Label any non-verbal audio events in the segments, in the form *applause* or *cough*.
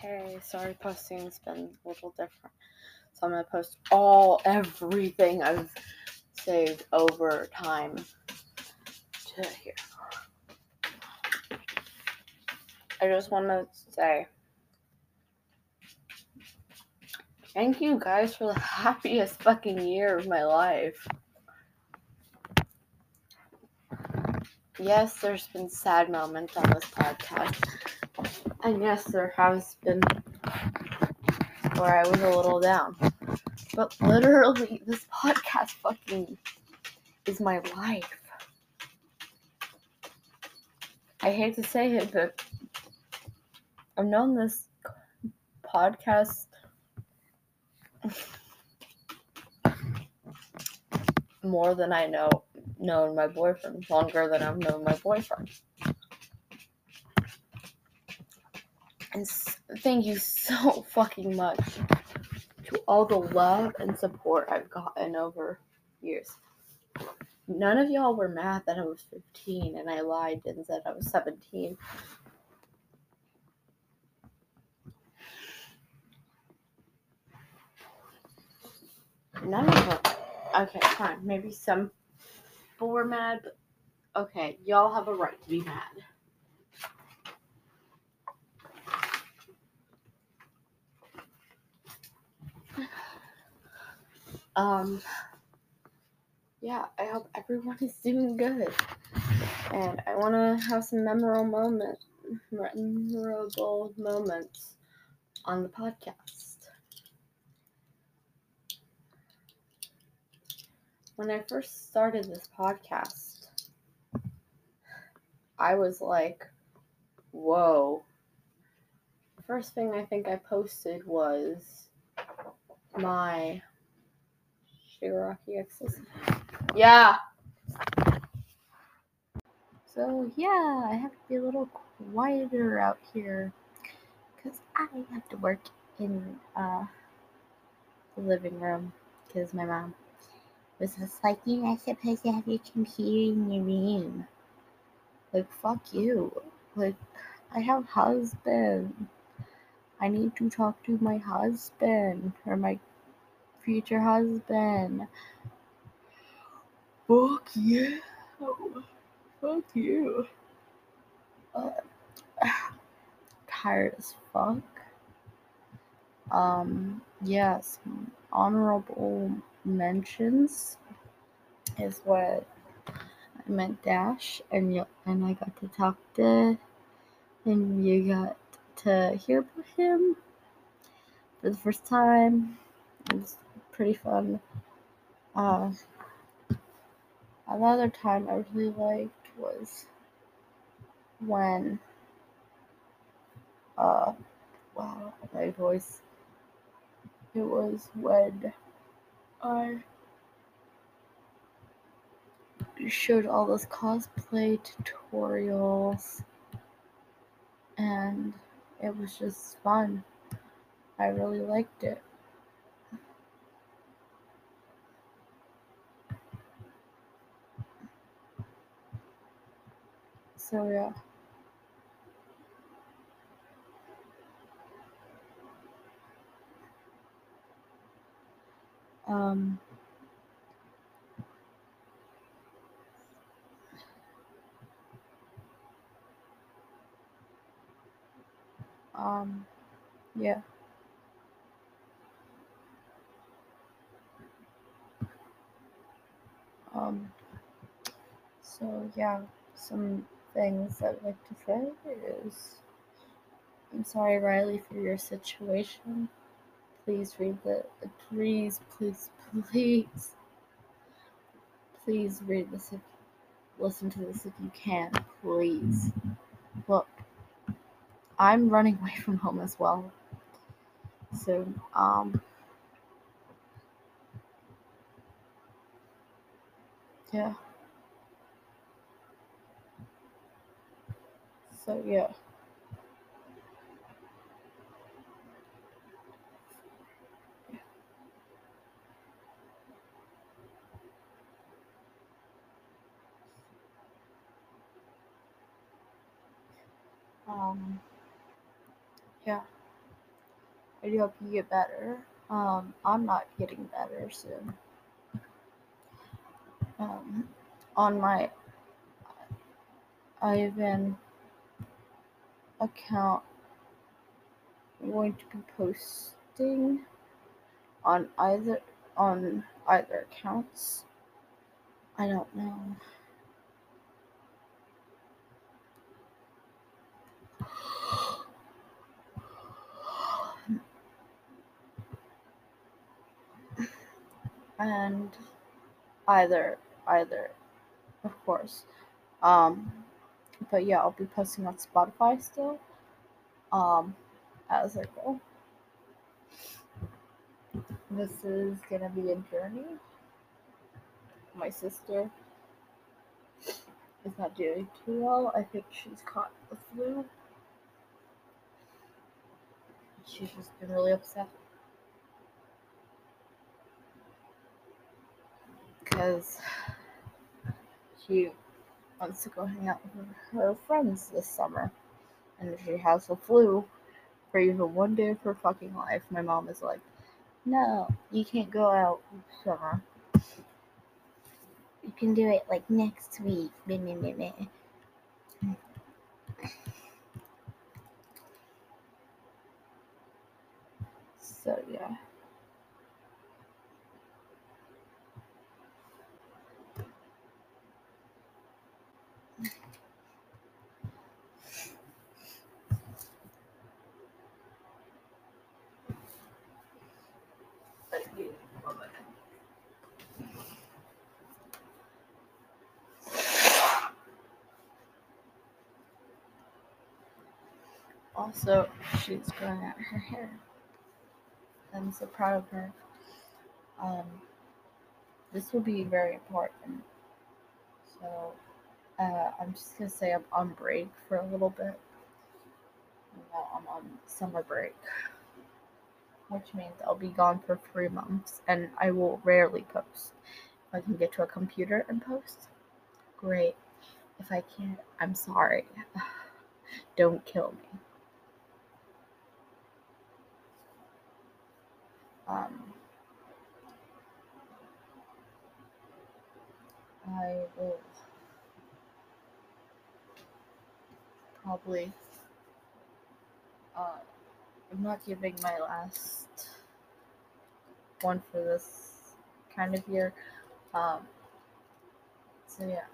hey, sorry, posting's been a little different. So I'm gonna post all everything I've saved over time to here. I just want to say thank you guys for the *laughs* happiest fucking year of my life. Yes, there's been sad moments on this podcast. And yes, there has been where I was a little down. But literally, *laughs* this podcast fucking is my life. I hate to say it, but I've known this podcast more than I know known my boyfriend, longer than I've known my boyfriend. And thank you *laughs* so fucking much to all the love and support I've gotten over years. None of y'all were mad that I was 15 and I lied and said I was 17. None of them. Okay, fine. Maybe some were mad, but okay, y'all have a right to be mad. Um, yeah, I hope everyone is doing good. And I want to have some memorable moments, memorable moments on the podcast. When I first started this podcast, I was like, whoa. The first thing I think I posted was my Shigaraki X's. Yeah. So yeah, I have to be a little quieter out here because I have to work in uh, the living room because my mom was just like, you're not supposed to have your computer in your room. Like, fuck you. Like, I have husband. I need to talk to my husband or my future husband. Fuck you. Fuck you. Uh, *sighs* tired as fuck. Um, yes, honorable mentions is what I meant Dash, and you, and I got to talk to and you got to hear about him for the first time. It was pretty fun. Uh, another time I really liked was when, uh, wow, my voice. It was when I showed all those cosplay tutorials and it was just fun. I really liked it. So yeah. Um um yeah. Um so yeah, some things I'd like to say is I'm sorry, Riley, for your situation. Please read the. Please, please, please. Please read this if. Listen to this if you can, please. Look, I'm running away from home as well. So, um. Yeah. So yeah. Um yeah. I do hope you get better. Um, I'm not getting better soon. Um, on my Ivan account, I'm going to be posting on either on either accounts. I don't know. And either either of course. Um but yeah, I'll be posting on Spotify still. Um as I go. This is gonna be a journey. My sister is not doing too well. I think she's caught the flu. She's just been really upset. Because *sighs* she wants to go hang out with her friends this summer. And if she has the flu for even one day of her fucking life. My mom is like, no, you can't go out this summer. You can do it like next week. So yeah. Also, she's growing out her hair. I'm so proud of her. Um, this will be very important. So, uh, I'm just gonna say I'm on break for a little bit. Well, I'm on summer break, which means I'll be gone for three months, and I will rarely post. If I can get to a computer and post, great. If I can't, I'm sorry. *sighs* Don't kill me. Um, I will probably. Uh, I'm not giving my last one for this kind of year. Um, so yeah.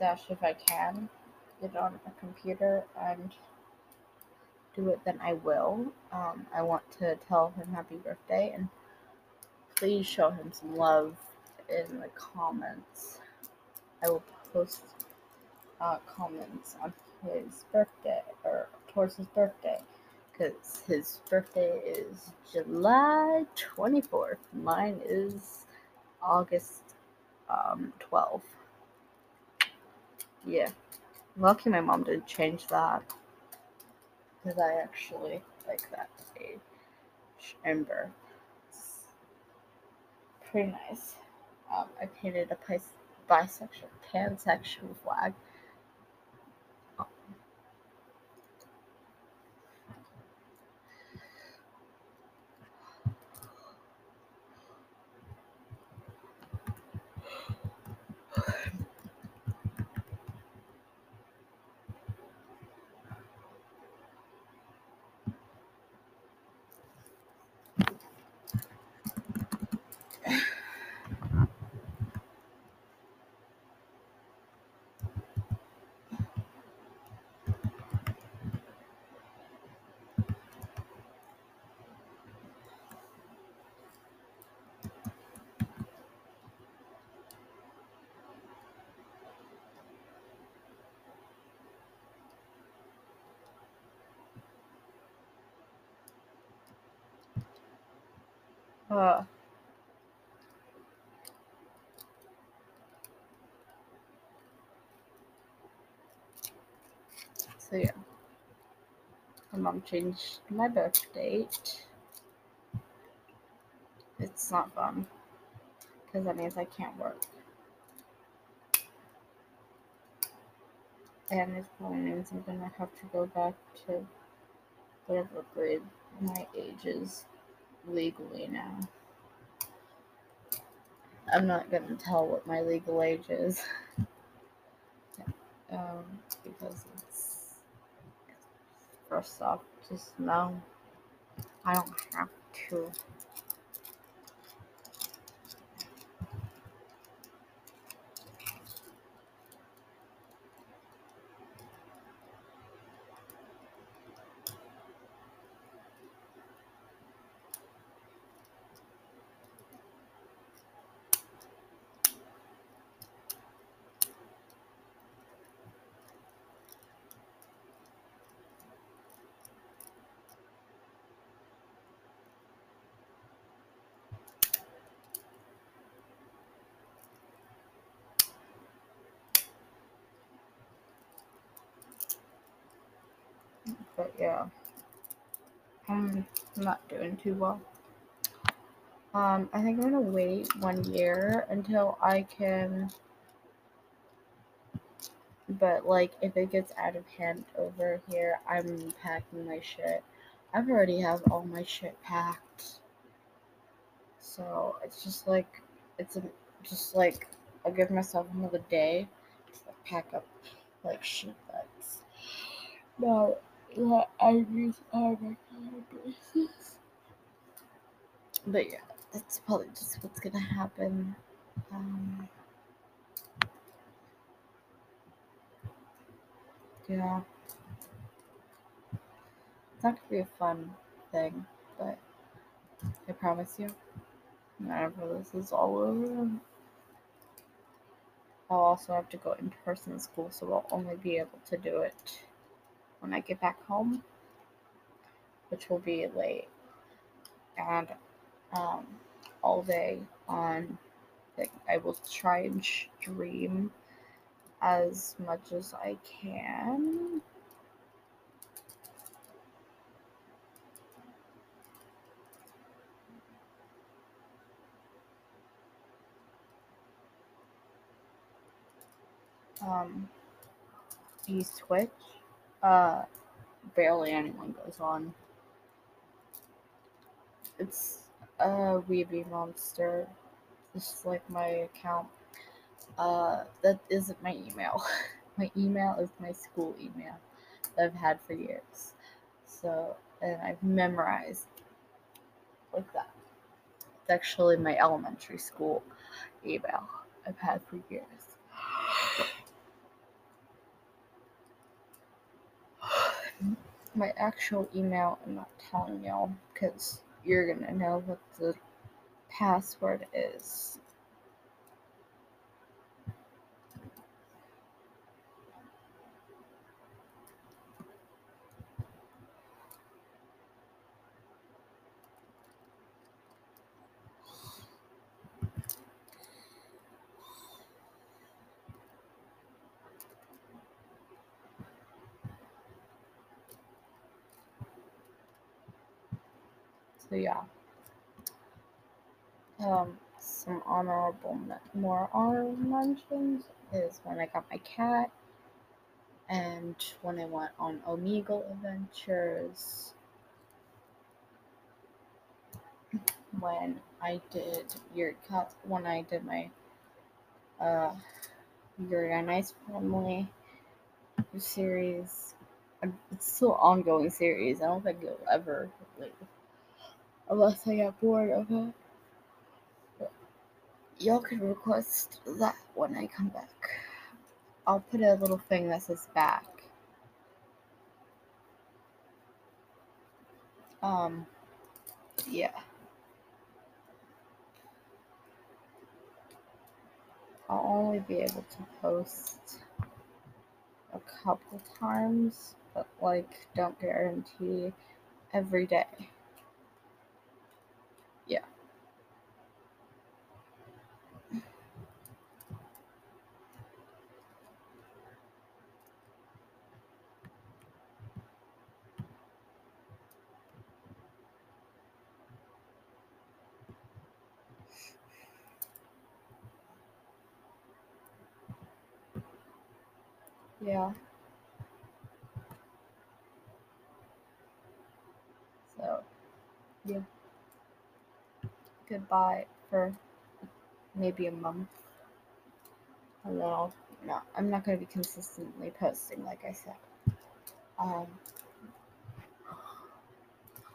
Dash if I can get on a computer and do it, then I will. Um, I want to tell him happy birthday and please show him some love in the comments. I will post uh, comments on his birthday or towards his birthday because his birthday is July 24th. Mine is August um, 12th. Yeah. Lucky my mom didn't change that because I actually like that age and birth. It's pretty nice. Um, I painted a bis- bisexual, pansexual flag. So yeah. My mom changed my birth date. It's not fun because that means I can't work. and it probably means I'm gonna have to go back to whatever grade my age is legally now. I'm not gonna tell what my legal age is. *laughs* um, because it's first off, just no. I don't have to. But yeah, I'm not doing too well. Um, I think I'm gonna wait one year until I can. But like, if it gets out of hand over here, I'm packing my shit. I've already have all my shit packed. So it's just like, it's a, just like I'll give myself another day to pack up like shit that's not that I use on a regular basis. But yeah, that's probably just what's gonna happen. Um, yeah, it's not gonna be a fun thing, but I promise you, whenever this is all over, I'll also have to go in person school, so I'll only be able to do it when I get back home, which will be late and um, all day on. Like, I will try and stream as much as I can. Um, use Twitch. Uh, barely anyone goes on. It's a Weeby Monster, just like my account. Uh, that isn't my email. *laughs* my email is my school email that I've had for years. So, and I've memorized like that. It's actually my elementary school email I've had for years. My actual email, I'm not telling y'all because you're gonna know what the password is. So yeah. Um, some honorable, more honorable mentions is when I got my cat, and when I went on Omegle adventures, when I did your cat when I did my uh, Yuri on Ice family series. It's still ongoing series. I don't think it'll ever leave unless I get bored of it. Y'all can request that when I come back. I'll put a little thing that says back. Um, yeah. I'll only be able to post a couple times, but like, don't guarantee every day. Yeah. So, yeah. Goodbye for maybe a month. And then I'll, no, I'm not going to be consistently posting, like I said. Um,